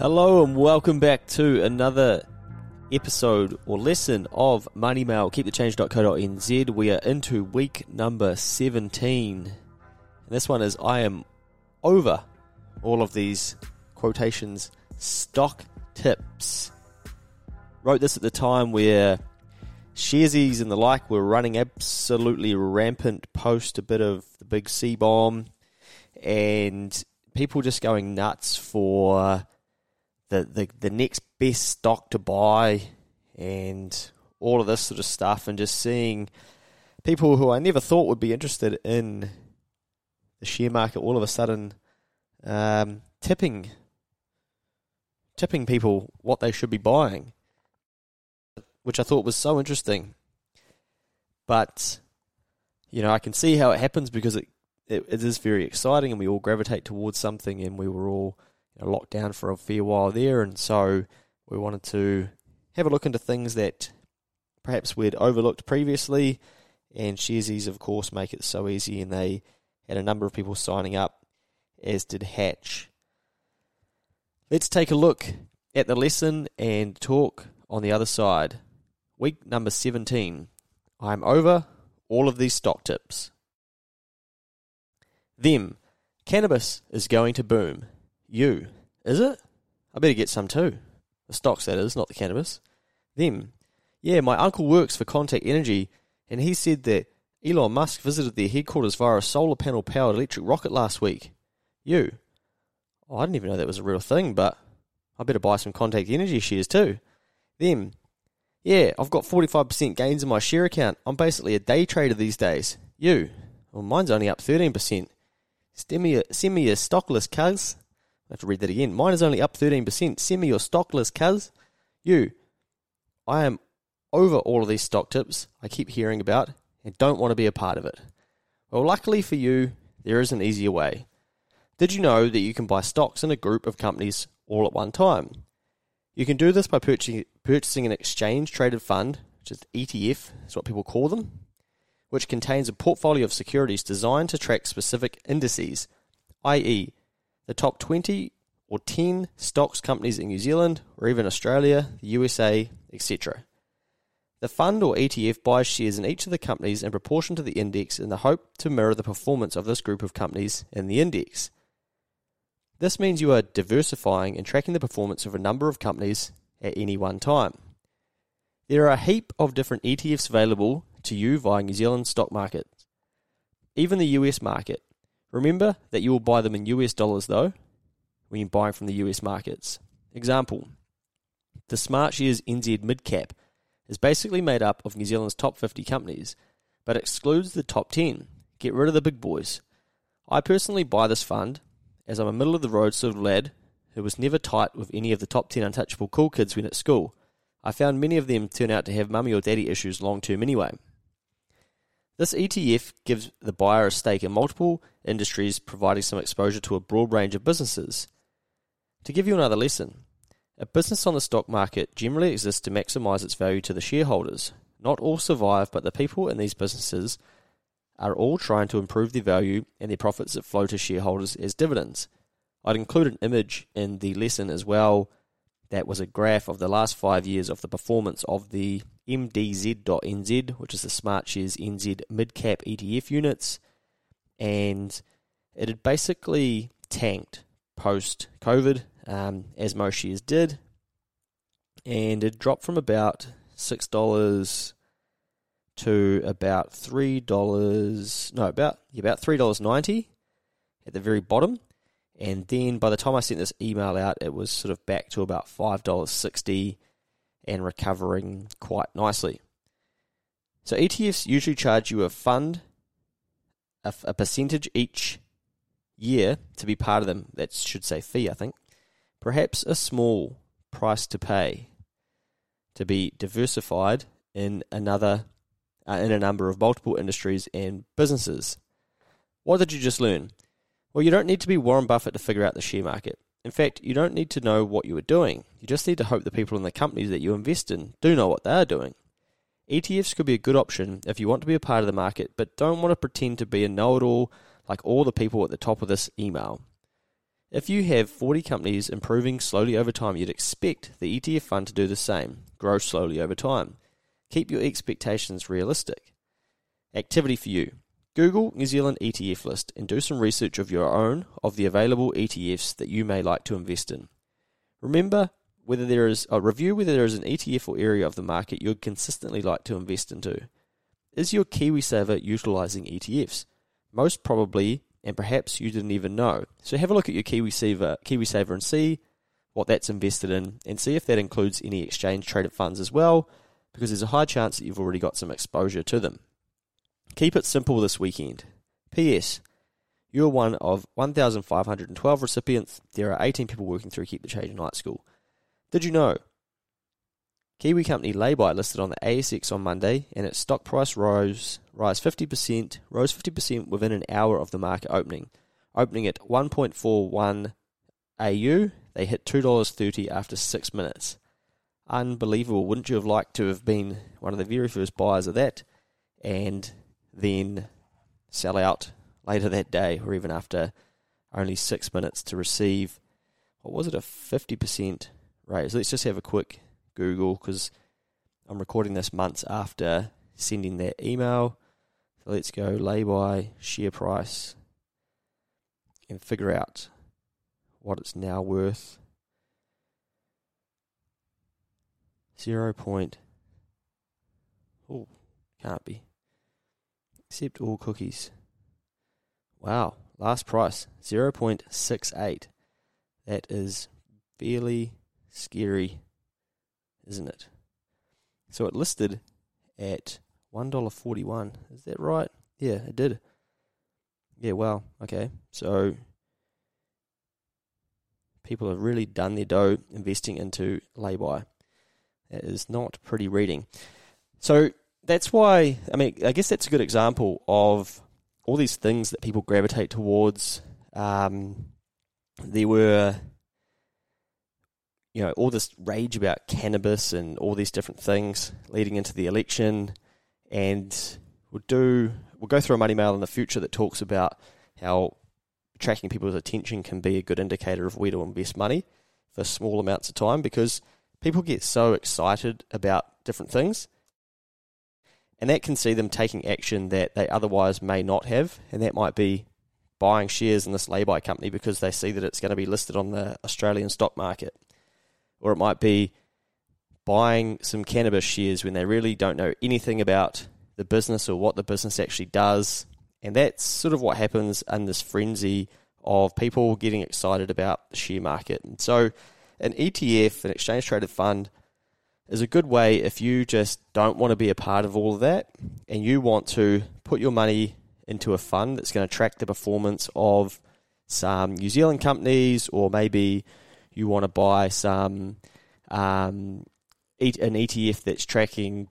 Hello and welcome back to another episode or lesson of Money Mail. Keep the KeepTheChange.co.nz. We are into week number 17. And this one is I am over all of these quotations stock tips. Wrote this at the time where Sharesies and the like were running absolutely rampant post a bit of the big C bomb and people just going nuts for the, the the next best stock to buy and all of this sort of stuff and just seeing people who I never thought would be interested in the share market all of a sudden um, tipping tipping people what they should be buying which I thought was so interesting. But you know I can see how it happens because it, it, it is very exciting and we all gravitate towards something and we were all locked down for a fair while there, and so we wanted to have a look into things that perhaps we'd overlooked previously. And Sharesies, of course, make it so easy, and they had a number of people signing up, as did Hatch. Let's take a look at the lesson and talk on the other side. Week number 17. I'm over all of these stock tips. Them. Cannabis is going to boom. You. Is it? I better get some too. The stocks, that is, not the cannabis. Them. Yeah, my uncle works for Contact Energy, and he said that Elon Musk visited their headquarters via a solar panel powered electric rocket last week. You. Oh, I didn't even know that was a real thing, but I better buy some Contact Energy shares too. Them. Yeah, I've got 45% gains in my share account. I'm basically a day trader these days. You. Well, mine's only up 13%. Send me a, send me a stockless cuz. I have to read that again. Mine is only up 13%. Send me your stock list, cuz. You. I am over all of these stock tips I keep hearing about and don't want to be a part of it. Well, luckily for you, there is an easier way. Did you know that you can buy stocks in a group of companies all at one time? You can do this by purchasing an exchange traded fund, which is ETF, is what people call them, which contains a portfolio of securities designed to track specific indices, i.e., the top 20 or 10 stocks companies in New Zealand or even Australia, the USA, etc. The fund or ETF buys shares in each of the companies in proportion to the index in the hope to mirror the performance of this group of companies in the index. This means you are diversifying and tracking the performance of a number of companies at any one time. There are a heap of different ETFs available to you via New Zealand stock market. Even the US market, Remember that you will buy them in US dollars though when you're buying from the US markets. Example The Smartshares NZ Midcap is basically made up of New Zealand's top 50 companies, but excludes the top 10. Get rid of the big boys. I personally buy this fund as I'm a middle of the road sort of lad who was never tight with any of the top 10 untouchable cool kids when at school. I found many of them turn out to have mummy or daddy issues long term anyway. This ETF gives the buyer a stake in multiple industries, providing some exposure to a broad range of businesses. To give you another lesson, a business on the stock market generally exists to maximize its value to the shareholders. Not all survive, but the people in these businesses are all trying to improve their value and their profits that flow to shareholders as dividends. I'd include an image in the lesson as well that was a graph of the last five years of the performance of the MDZ.NZ, which is the Smartshares NZ mid-cap ETF units, and it had basically tanked post COVID, um, as most shares did, and it dropped from about six dollars to about three dollars. No, about about three dollars ninety at the very bottom, and then by the time I sent this email out, it was sort of back to about five dollars sixty and recovering quite nicely. So ETFs usually charge you a fund, a, a percentage each year to be part of them. That should say fee, I think. Perhaps a small price to pay to be diversified in another uh, in a number of multiple industries and businesses. What did you just learn? Well, you don't need to be Warren Buffett to figure out the share market. In fact, you don't need to know what you are doing. You just need to hope the people in the companies that you invest in do know what they are doing. ETFs could be a good option if you want to be a part of the market but don't want to pretend to be a know it all like all the people at the top of this email. If you have 40 companies improving slowly over time, you'd expect the ETF fund to do the same, grow slowly over time. Keep your expectations realistic. Activity for you Google New Zealand ETF list and do some research of your own of the available ETFs that you may like to invest in. Remember whether there is a review whether there is an ETF or area of the market you'd consistently like to invest into. Is your KiwiSaver utilizing ETFs? Most probably and perhaps you didn't even know. So have a look at your KiwiSaver, KiwiSaver and see what that's invested in and see if that includes any exchange traded funds as well, because there's a high chance that you've already got some exposure to them. Keep it simple this weekend. P.S. You're one of 1,512 recipients. There are 18 people working through Keep the Change Night School. Did you know Kiwi company Laybuy listed on the ASX on Monday, and its stock price rose rise 50%, rose 50% within an hour of the market opening. Opening at 1.41 AU, they hit $2.30 after 6 minutes. Unbelievable. Wouldn't you have liked to have been one of the very first buyers of that and then sell out later that day or even after only 6 minutes to receive what was it a 50% raise? Let's just have a quick Google because I'm recording this months after sending that email. So let's go Laybuy share price and figure out what it's now worth. Zero point. Oh, can't be. Accept all cookies. Wow, last price zero point six eight. That is fairly scary isn't it? So it listed at one dollar forty one. Is that right? Yeah, it did. Yeah, well, okay. So people have really done their dough investing into Laybuy. That is not pretty reading. So that's why I mean I guess that's a good example of all these things that people gravitate towards. Um, there were you know, all this rage about cannabis and all these different things leading into the election. And we'll do we'll go through a money mail in the future that talks about how tracking people's attention can be a good indicator of where to invest money for small amounts of time because people get so excited about different things and that can see them taking action that they otherwise may not have and that might be buying shares in this Laybuy company because they see that it's going to be listed on the Australian stock market or it might be buying some cannabis shares when they really don't know anything about the business or what the business actually does. And that's sort of what happens in this frenzy of people getting excited about the share market. And so, an ETF, an exchange traded fund, is a good way if you just don't want to be a part of all of that and you want to put your money into a fund that's going to track the performance of some New Zealand companies or maybe you want to buy some um, an ETF that's tracking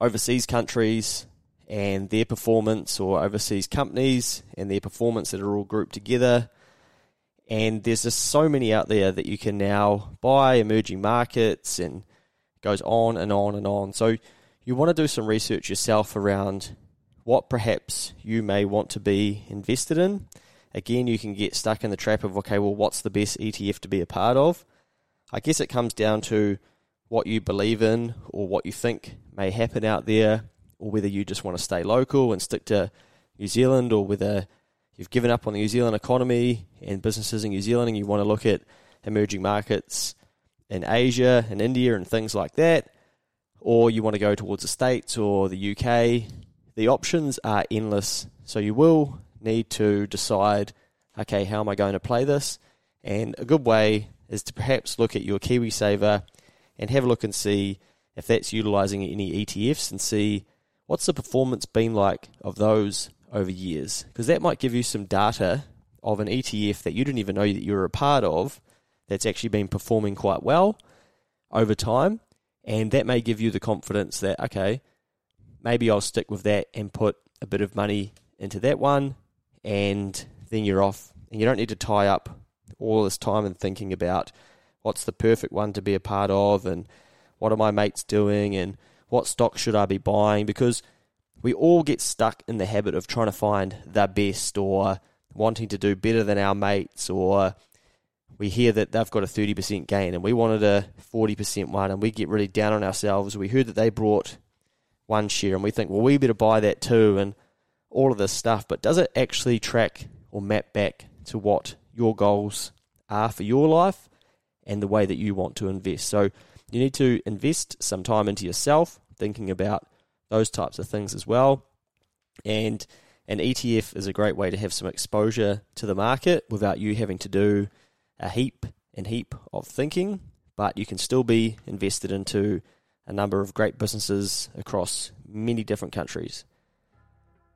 overseas countries and their performance, or overseas companies and their performance that are all grouped together. And there's just so many out there that you can now buy emerging markets and goes on and on and on. So you want to do some research yourself around what perhaps you may want to be invested in again, you can get stuck in the trap of, okay, well, what's the best ETF to be a part of? I guess it comes down to what you believe in or what you think may happen out there, or whether you just want to stay local and stick to New Zealand, or whether you've given up on the New Zealand economy and businesses in New Zealand and you want to look at emerging markets in Asia and India and things like that, or you want to go towards the States or the UK. The options are endless. So you will need to decide, okay, how am I going to play this? And a good way is to perhaps look at your KiwiSaver and have a look and see if that's utilizing any ETFs and see what's the performance been like of those over years. Because that might give you some data of an ETF that you didn't even know that you were a part of that's actually been performing quite well over time. And that may give you the confidence that, okay, maybe I'll stick with that and put a bit of money into that one and then you're off. And you don't need to tie up all this time and thinking about what's the perfect one to be a part of and what are my mates doing and what stock should I be buying because we all get stuck in the habit of trying to find the best or wanting to do better than our mates, or we hear that they've got a 30% gain and we wanted a 40% one, and we get really down on ourselves. We heard that they brought one share and we think, well, we better buy that too, and all of this stuff. But does it actually track or map back to what your goals are for your life and the way that you want to invest? So you need to invest some time into yourself, thinking about those types of things as well. And an ETF is a great way to have some exposure to the market without you having to do a heap and heap of thinking, but you can still be invested into a number of great businesses across many different countries.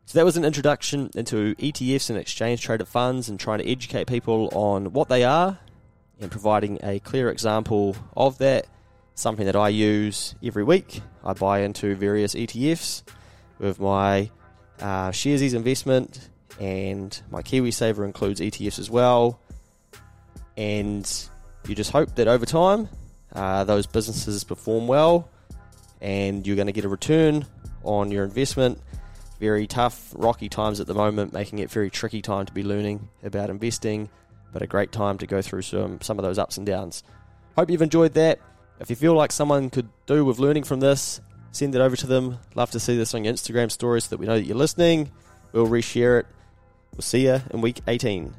So that was an introduction into ETFs and exchange traded funds and trying to educate people on what they are and providing a clear example of that. Something that I use every week. I buy into various ETFs with my uh, Sharesies investment, and my KiwiSaver includes ETFs as well. And you just hope that over time, uh, those businesses perform well, and you're going to get a return on your investment. Very tough, rocky times at the moment, making it very tricky time to be learning about investing, but a great time to go through some some of those ups and downs. Hope you've enjoyed that. If you feel like someone could do with learning from this, send it over to them. Love to see this on your Instagram stories so that we know that you're listening. We'll reshare it. We'll see you in week 18.